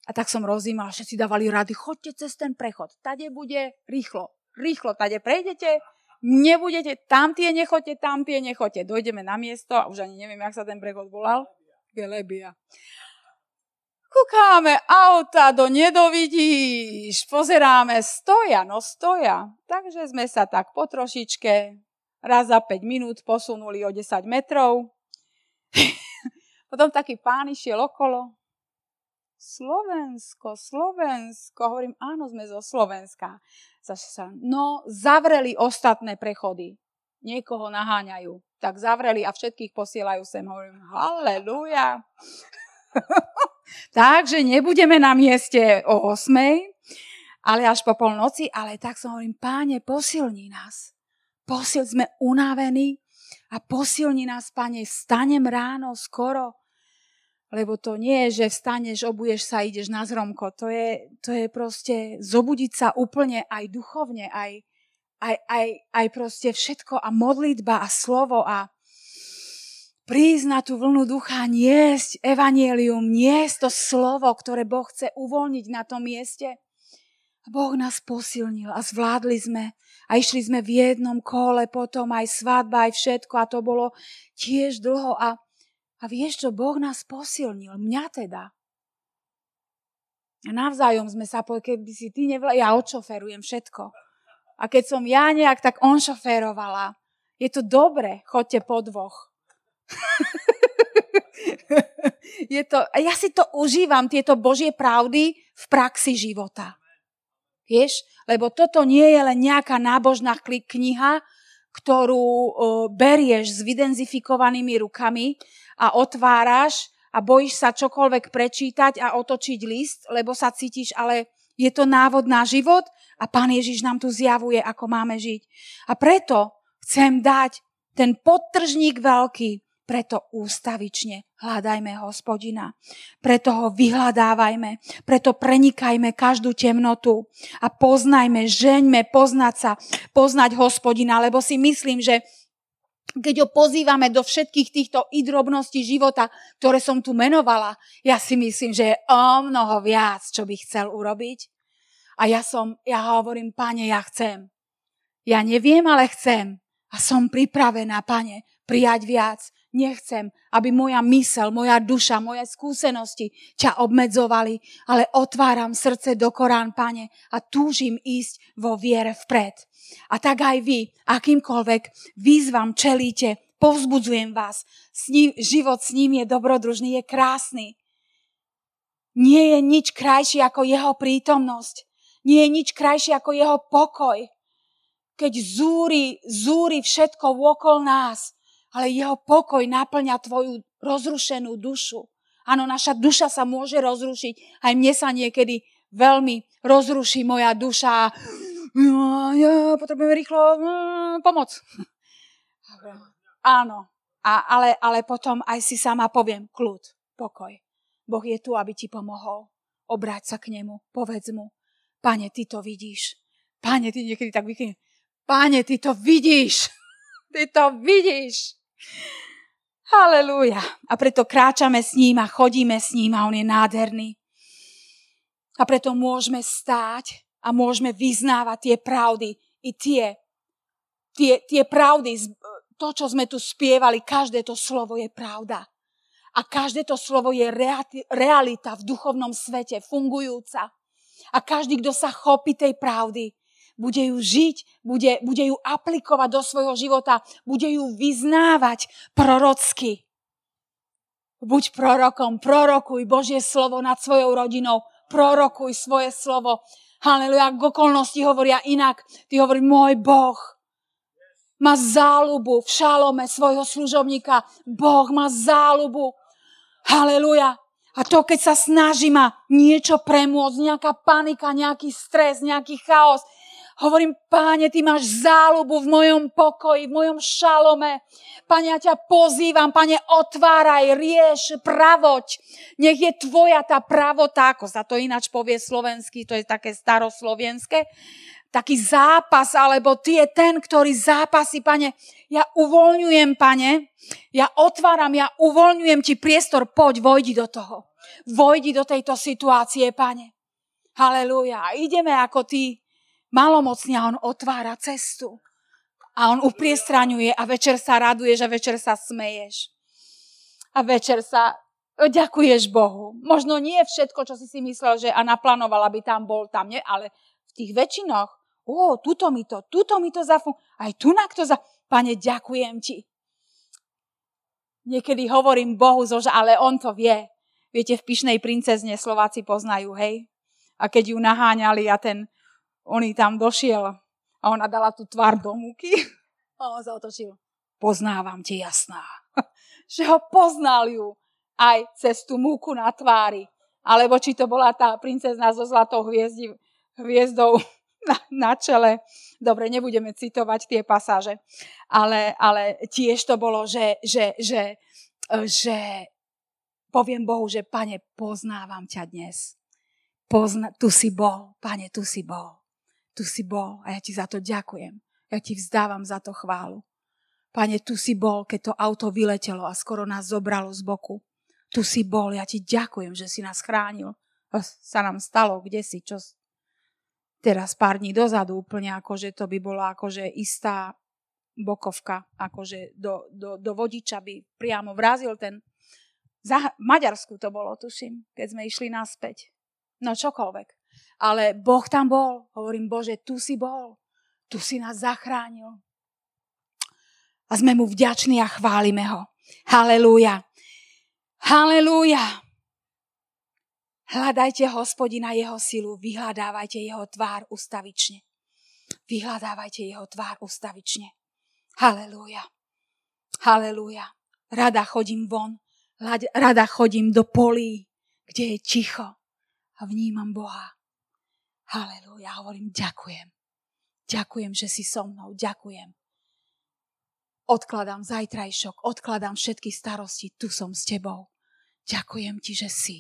a tak som rozímal, všetci dávali rady, chodte cez ten prechod, tade bude rýchlo, rýchlo, tade prejdete, nebudete, tam tie nechote, tam tie nechote. Dojdeme na miesto a už ani neviem, jak sa ten prechod volal. Gelebia. Kúkáme auta do nedovidíš, pozeráme, stoja, no stoja. Takže sme sa tak po trošičke raz za 5 minút posunuli o 10 metrov. Potom taký pán išiel okolo. Slovensko, Slovensko. Hovorím, áno, sme zo Slovenska. Sa, no, zavreli ostatné prechody. Niekoho naháňajú. Tak zavreli a všetkých posielajú sem. Hovorím, halleluja. Takže nebudeme na mieste o 8, ale až po polnoci, ale tak som hovorím, páne, posilni nás. Posil, sme unavení a posilni nás, páne, stanem ráno skoro, lebo to nie je, že vstaneš, obuješ sa, ideš na zromko. To je, to je proste zobudiť sa úplne aj duchovne, aj, aj, aj, aj proste všetko a modlitba a slovo a prísť na tú vlnu ducha, niesť evanielium, niesť to slovo, ktoré Boh chce uvoľniť na tom mieste. Boh nás posilnil a zvládli sme a išli sme v jednom kole, potom aj svadba, aj všetko a to bolo tiež dlho a, a vieš čo, Boh nás posilnil, mňa teda. A navzájom sme sa povedali, keby si ty nevla, ja odšoferujem všetko. A keď som ja nejak, tak on šoférovala. Je to dobre, chodte po dvoch. je to, ja si to užívam, tieto Božie pravdy v praxi života. Vieš? Lebo toto nie je len nejaká nábožná kniha, ktorú berieš s vydenzifikovanými rukami a otváraš a bojíš sa čokoľvek prečítať a otočiť list, lebo sa cítiš, ale je to návod na život a Pán Ježiš nám tu zjavuje, ako máme žiť. A preto chcem dať ten podtržník veľký, preto ústavične hľadajme hospodina. Preto ho vyhľadávajme. Preto prenikajme každú temnotu a poznajme, žeňme poznať sa, poznať hospodina, lebo si myslím, že keď ho pozývame do všetkých týchto idrobností života, ktoré som tu menovala, ja si myslím, že je o mnoho viac, čo by chcel urobiť. A ja som, ja hovorím, pane, ja chcem. Ja neviem, ale chcem. A som pripravená, pane, prijať viac. Nechcem, aby moja mysel, moja duša, moje skúsenosti ťa obmedzovali, ale otváram srdce do Korán, pane, a túžim ísť vo viere vpred. A tak aj vy, akýmkoľvek výzvam čelíte, povzbudzujem vás. S ním, život s ním je dobrodružný, je krásny. Nie je nič krajšie ako jeho prítomnosť. Nie je nič krajšie ako jeho pokoj. Keď zúri, zúri všetko okolo nás, ale jeho pokoj naplňa tvoju rozrušenú dušu. Áno, naša duša sa môže rozrušiť. Aj mne sa niekedy veľmi rozruší moja duša ja, potrebujem rýchlo mm, pomoc. Áno, a, ale, ale potom aj si sama poviem, kľud, pokoj. Boh je tu, aby ti pomohol. Obráť sa k nemu, povedz mu, pane, ty to vidíš. Pane, ty niekedy tak vykne, pane, ty to vidíš. Ty to vidíš. Halelúja. A preto kráčame s ním a chodíme s ním a on je nádherný. A preto môžeme stáť a môžeme vyznávať tie pravdy i tie, tie, tie pravdy, to, čo sme tu spievali, každé to slovo je pravda. A každé to slovo je realita v duchovnom svete, fungujúca. A každý, kto sa chopí tej pravdy, bude ju žiť, bude, bude ju aplikovať do svojho života, bude ju vyznávať prorocky. Buď prorokom, prorokuj Božie slovo nad svojou rodinou, prorokuj svoje slovo Haleluja, k okolnosti hovoria inak. Ty hovorí, môj Boh má záľubu v šalome svojho služobníka. Boh má záľubu. Haleluja. A to, keď sa snaží ma niečo premôcť, nejaká panika, nejaký stres, nejaký chaos, Hovorím, páne, ty máš záľubu v mojom pokoji, v mojom šalome. Pane, ja ťa pozývam, pane, otváraj, rieš, pravoť. Nech je tvoja tá pravota, ako sa to ináč povie slovensky, to je také staroslovenské, taký zápas, alebo ty je ten, ktorý zápasí, pane. Ja uvoľňujem, pane, ja otváram, ja uvoľňujem ti priestor, poď, vojdi do toho. Vojdi do tejto situácie, pane. Halelúja. Ideme ako ty, malomocný a on otvára cestu. A on upriestraňuje a večer sa raduješ a večer sa smeješ. A večer sa ďakuješ Bohu. Možno nie všetko, čo si si myslel, že a naplánoval, aby tam bol, tam nie, ale v tých väčšinoch, ó, tuto mi to, tuto mi to zafú, aj tu na to za... Pane, ďakujem ti. Niekedy hovorím Bohu, zože, ale on to vie. Viete, v Pyšnej princezne Slováci poznajú, hej? A keď ju naháňali a ten on tam došiel a ona dala tú tvár do múky a on sa otočil. Poznávam ti jasná. že ho poznal ju aj cez tú múku na tvári. Alebo či to bola tá princezna so zlatou hviezdi, hviezdou na, na čele. Dobre, nebudeme citovať tie pasáže. Ale, ale tiež to bolo, že, že, že, že poviem Bohu, že pane, poznávam ťa dnes. Pozna, tu si bol, pane, tu si bol tu si bol a ja ti za to ďakujem. Ja ti vzdávam za to chválu. Pane, tu si bol, keď to auto vyletelo a skoro nás zobralo z boku. Tu si bol, ja ti ďakujem, že si nás chránil. A sa nám stalo, kde si, čo... teraz pár dní dozadu úplne, akože to by bola akože istá bokovka, akože do, do, do vodiča by priamo vrazil ten, za Maďarsku to bolo, tuším, keď sme išli naspäť. No čokoľvek. Ale Boh tam bol. Hovorím, Bože, tu si bol. Tu si nás zachránil. A sme mu vďační a chválime ho. Halelúja. Halelúja. Hľadajte hospodina jeho silu, vyhľadávajte jeho tvár ustavične. Vyhľadávajte jeho tvár ustavične. Halelúja. Halelúja. Rada chodím von, rada chodím do polí, kde je ticho a vnímam Boha. Halelúja. Hovorím, ďakujem. Ďakujem, že si so mnou. Ďakujem. Odkladám zajtrajšok, odkladám všetky starosti. Tu som s tebou. Ďakujem ti, že si.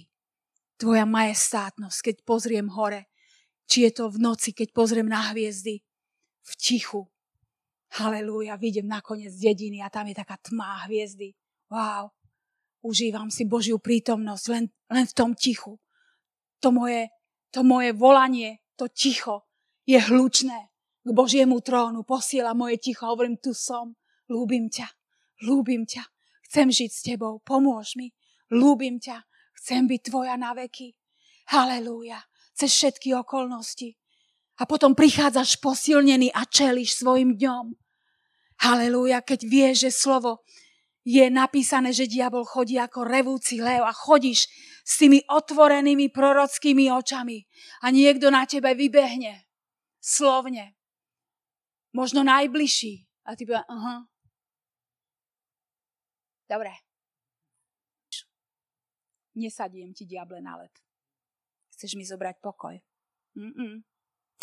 Tvoja majestátnosť, keď pozriem hore, či je to v noci, keď pozriem na hviezdy, v tichu. Halelúja, vidím nakoniec dediny a tam je taká tmá hviezdy. Wow, užívam si Božiu prítomnosť len, len v tom tichu. To moje, to moje volanie, to ticho je hlučné k Božiemu trónu. Posiela moje ticho, hovorím, tu som, ľúbim ťa, ľúbim ťa, chcem žiť s tebou, pomôž mi, ľúbim ťa, Chcem byť tvoja na veky. Halelúja. Cez všetky okolnosti. A potom prichádzaš posilnený a čeliš svojim dňom. Halelúja, keď vieš, že slovo je napísané, že diabol chodí ako revúci lev a chodíš s tými otvorenými prorockými očami a niekto na tebe vybehne. Slovne. Možno najbližší. A ty povie, aha. Dobre, nesadiem ti diable na let. Chceš mi zobrať pokoj. Mm-mm.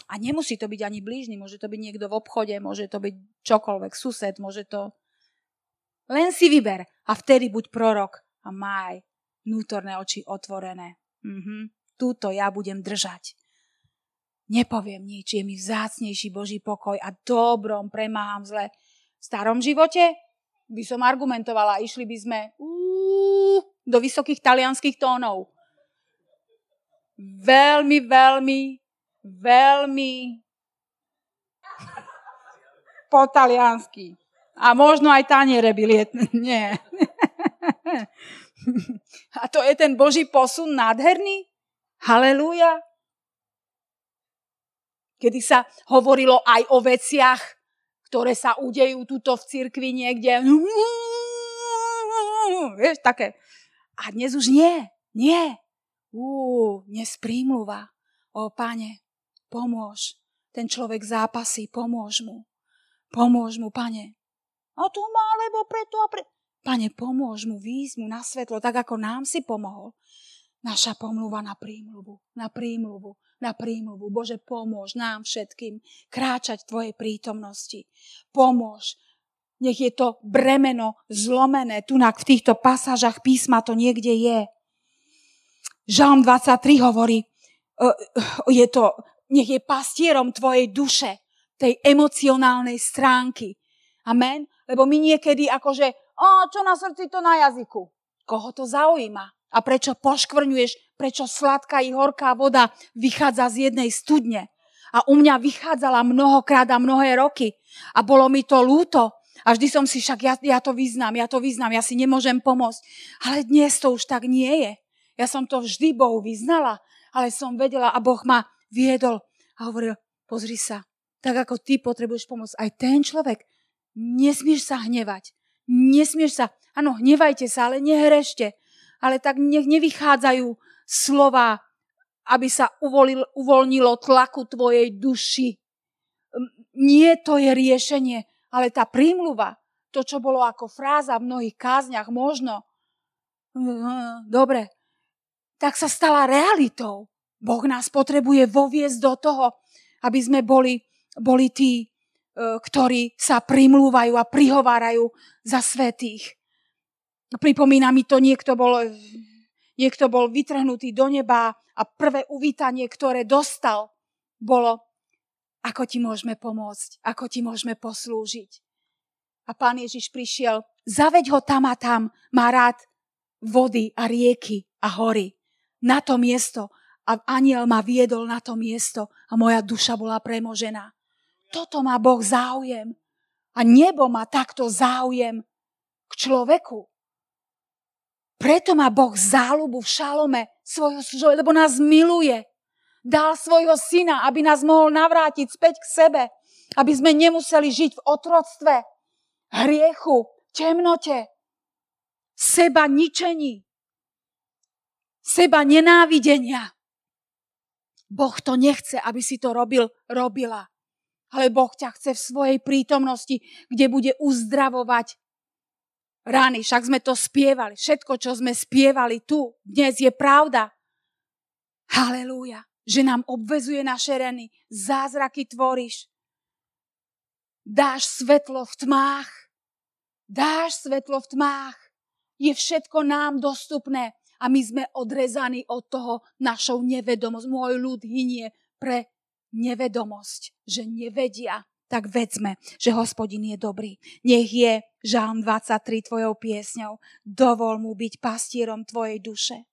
A nemusí to byť ani blížny, môže to byť niekto v obchode, môže to byť čokoľvek, sused, môže to... Len si vyber a vtedy buď prorok a maj vnútorné oči otvorené. Mm-hmm. Túto ja budem držať. Nepoviem nič, je mi vzácnejší Boží pokoj a dobrom premáham zle. V starom živote by som argumentovala, išli by sme, do vysokých talianských tónov. Veľmi, veľmi, veľmi po taliansky. A možno aj taniere byli. Nie. A to je ten Boží posun nádherný? Halelúja. Kedy sa hovorilo aj o veciach, ktoré sa udejú tuto v cirkvi niekde. Vieš, také a dnes už nie, nie. Ú, dnes prímluva. O, pane, pomôž. Ten človek zápasí, pomôž mu. Pomôž mu, pane. A tu má, lebo preto a preto. Pane, pomôž mu, výjsť mu na svetlo, tak ako nám si pomohol. Naša pomluva na prímluvu, na prímluvu, na prímluvu. Bože, pomôž nám všetkým kráčať v Tvojej prítomnosti. Pomôž nech je to bremeno zlomené. Tunak v týchto pasážach písma to niekde je. Žalm 23 hovorí, je to, nech je pastierom tvojej duše, tej emocionálnej stránky. Amen? Lebo my niekedy akože, o, čo na srdci, to na jazyku. Koho to zaujíma? A prečo poškvrňuješ, prečo sladká i horká voda vychádza z jednej studne? A u mňa vychádzala mnohokrát a mnohé roky. A bolo mi to lúto, a vždy som si však, ja, ja to vyznám, ja to vyznám, ja si nemôžem pomôcť. Ale dnes to už tak nie je. Ja som to vždy Bohu vyznala, ale som vedela a Boh ma viedol a hovoril, pozri sa, tak ako ty potrebuješ pomôcť, aj ten človek, nesmieš sa hnevať. Nesmieš sa, áno, hnevajte sa, ale nehrešte. Ale tak nech nevychádzajú slova, aby sa uvolil, uvoľnilo tlaku tvojej duši. Nie to je riešenie. Ale tá prímluva, to, čo bolo ako fráza v mnohých kázniach, možno, dobre, tak sa stala realitou. Boh nás potrebuje voviesť do toho, aby sme boli, boli tí, ktorí sa primlúvajú a prihovárajú za svetých. Pripomína mi to, niekto bol, niekto bol vytrhnutý do neba a prvé uvítanie, ktoré dostal, bolo ako ti môžeme pomôcť, ako ti môžeme poslúžiť. A pán Ježiš prišiel, zaveď ho tam a tam, má rád vody a rieky a hory. Na to miesto, a aniel ma viedol na to miesto a moja duša bola premožená. Toto má Boh záujem. A nebo má takto záujem k človeku. Preto má Boh záľubu v šalome svojho služovi, lebo nás miluje. Dal svojho syna, aby nás mohol navrátiť späť k sebe. Aby sme nemuseli žiť v otroctve, hriechu, temnote, seba ničení, seba nenávidenia. Boh to nechce, aby si to robil, robila. Ale Boh ťa chce v svojej prítomnosti, kde bude uzdravovať rany. Však sme to spievali. Všetko, čo sme spievali tu, dnes je pravda. Halelúja. Že nám obvezuje naše rany. Zázraky tvoríš. Dáš svetlo v tmách. Dáš svetlo v tmách. Je všetko nám dostupné a my sme odrezaní od toho našou nevedomosť. Môj ľud hynie pre nevedomosť, že nevedia. Tak vedzme, že hospodin je dobrý. Nech je Žálm 23 tvojou piesňou. Dovol mu byť pastierom tvojej duše.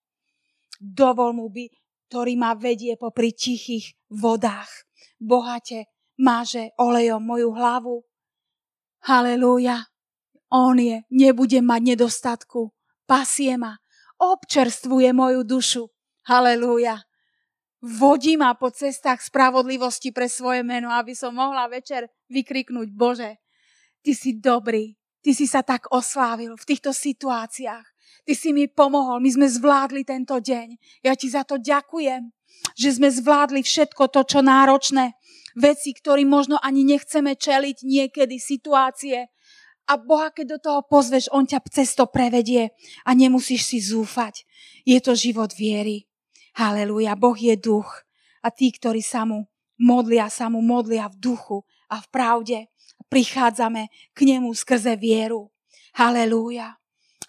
Dovol mu byť, ktorý ma vedie popri tichých vodách. Bohate máže olejom moju hlavu. Halelúja. On je, nebude mať nedostatku. Pasie ma, občerstvuje moju dušu. Halelúja. Vodí ma po cestách spravodlivosti pre svoje meno, aby som mohla večer vykriknúť, Bože, Ty si dobrý, Ty si sa tak oslávil v týchto situáciách. Ty si mi pomohol, my sme zvládli tento deň. Ja ti za to ďakujem, že sme zvládli všetko to, čo náročné. Veci, ktorým možno ani nechceme čeliť niekedy, situácie, a Boha, keď do toho pozveš, On ťa cez to prevedie a nemusíš si zúfať. Je to život viery. Halelúja, Boh je duch a tí, ktorí sa mu modlia, sa mu modlia v duchu a v pravde. Prichádzame k nemu skrze vieru. Halelúja.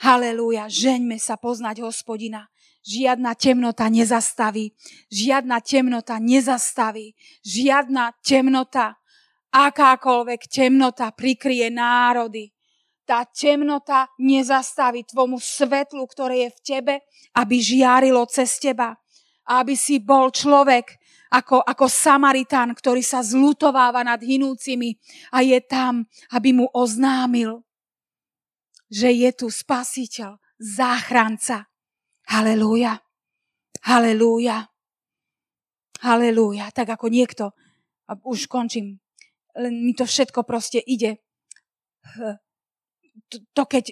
Halelúja, žeňme sa poznať hospodina. Žiadna temnota nezastaví. Žiadna temnota nezastaví. Žiadna temnota akákoľvek temnota prikrie národy. Tá temnota nezastaví tvomu svetlu, ktoré je v tebe, aby žiarilo cez teba. A aby si bol človek ako, ako Samaritán, ktorý sa zlutováva nad hinúcimi a je tam, aby mu oznámil, že je tu spasiteľ, záchranca. Halelúja. Halelúja. Halelúja. Tak ako niekto, a už končím, len mi to všetko proste ide. To, to keď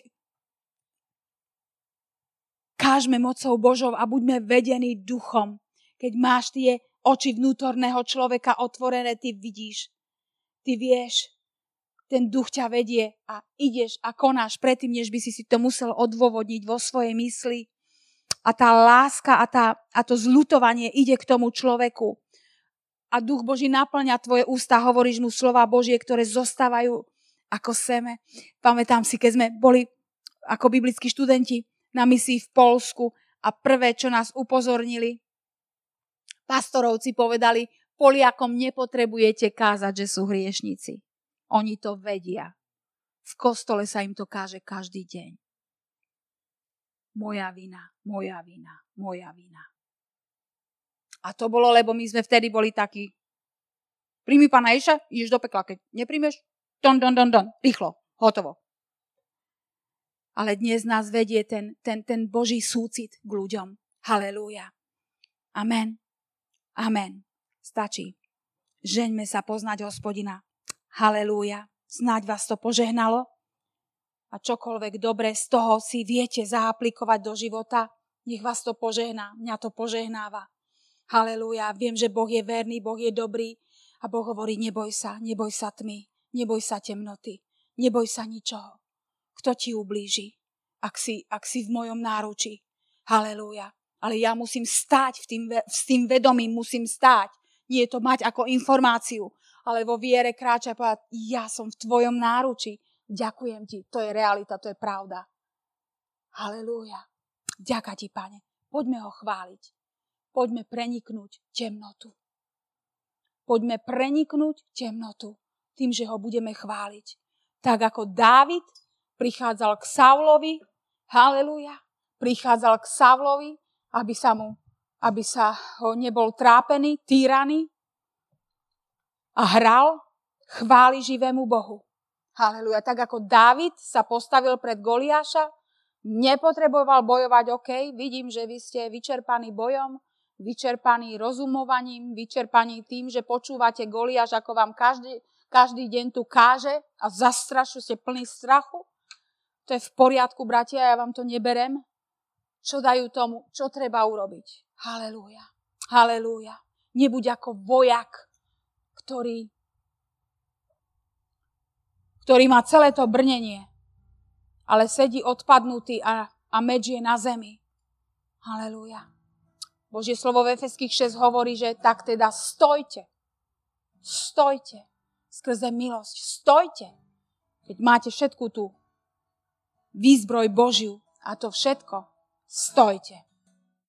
kážme mocou Božou a buďme vedení duchom. Keď máš tie oči vnútorného človeka otvorené, ty vidíš. Ty vieš, ten duch ťa vedie a ideš a konáš predtým, než by si si to musel odôvodniť vo svojej mysli. A tá láska a, tá, a to zlutovanie ide k tomu človeku a duch Boží naplňa tvoje ústa, hovoríš mu slova Božie, ktoré zostávajú ako seme. Pamätám si, keď sme boli ako biblickí študenti na misii v Polsku a prvé, čo nás upozornili, pastorovci povedali, Poliakom nepotrebujete kázať, že sú hriešnici. Oni to vedia. V kostole sa im to káže každý deň. Moja vina, moja vina, moja vina. A to bolo, lebo my sme vtedy boli takí. Príjmi pána Ježa, ideš do pekla. Keď nepríjmeš, don, don, don, don, rýchlo, hotovo. Ale dnes nás vedie ten, ten, ten Boží súcit k ľuďom. Halelúja. Amen. Amen. Stačí. Žeňme sa poznať hospodina. Halelúja. Snáď vás to požehnalo. A čokoľvek dobre z toho si viete zaaplikovať do života, nech vás to požehná. Mňa to požehnáva. Halelúja, viem, že Boh je verný, Boh je dobrý a Boh hovorí, neboj sa, neboj sa tmy, neboj sa temnoty, neboj sa ničoho. Kto ti ublíži, ak si, ak si v mojom náruči? Halelúja. Ale ja musím stáť v tým, s tým vedomím, musím stáť. Nie to mať ako informáciu, ale vo viere kráča a povedať, ja som v tvojom náruči. Ďakujem ti, to je realita, to je pravda. Halelúja. Ďaká ti, pane. Poďme ho chváliť. Poďme preniknúť temnotu. Poďme preniknúť temnotu tým, že ho budeme chváliť. Tak ako Dávid prichádzal k Saulovi, haleluja, prichádzal k Saulovi, aby sa mu, aby sa ho nebol trápený, týraný a hral, chváli živému Bohu. Haleluja. Tak ako Dávid sa postavil pred Goliáša, nepotreboval bojovať, OK, vidím, že vy ste vyčerpaní bojom, vyčerpaní rozumovaním, vyčerpaní tým, že počúvate Goliáš, ako vám každý, každý deň tu káže a zastrašu ste plný strachu. To je v poriadku, bratia, ja vám to neberem. Čo dajú tomu, čo treba urobiť. Halelúja. Halelúja. Nebuď ako vojak, ktorý, ktorý má celé to brnenie, ale sedí odpadnutý a, a meč je na zemi. Halelúja. Božie slovo v Efeských 6 hovorí, že tak teda stojte. Stojte skrze milosť. Stojte, keď máte všetku tú výzbroj Božiu a to všetko. Stojte.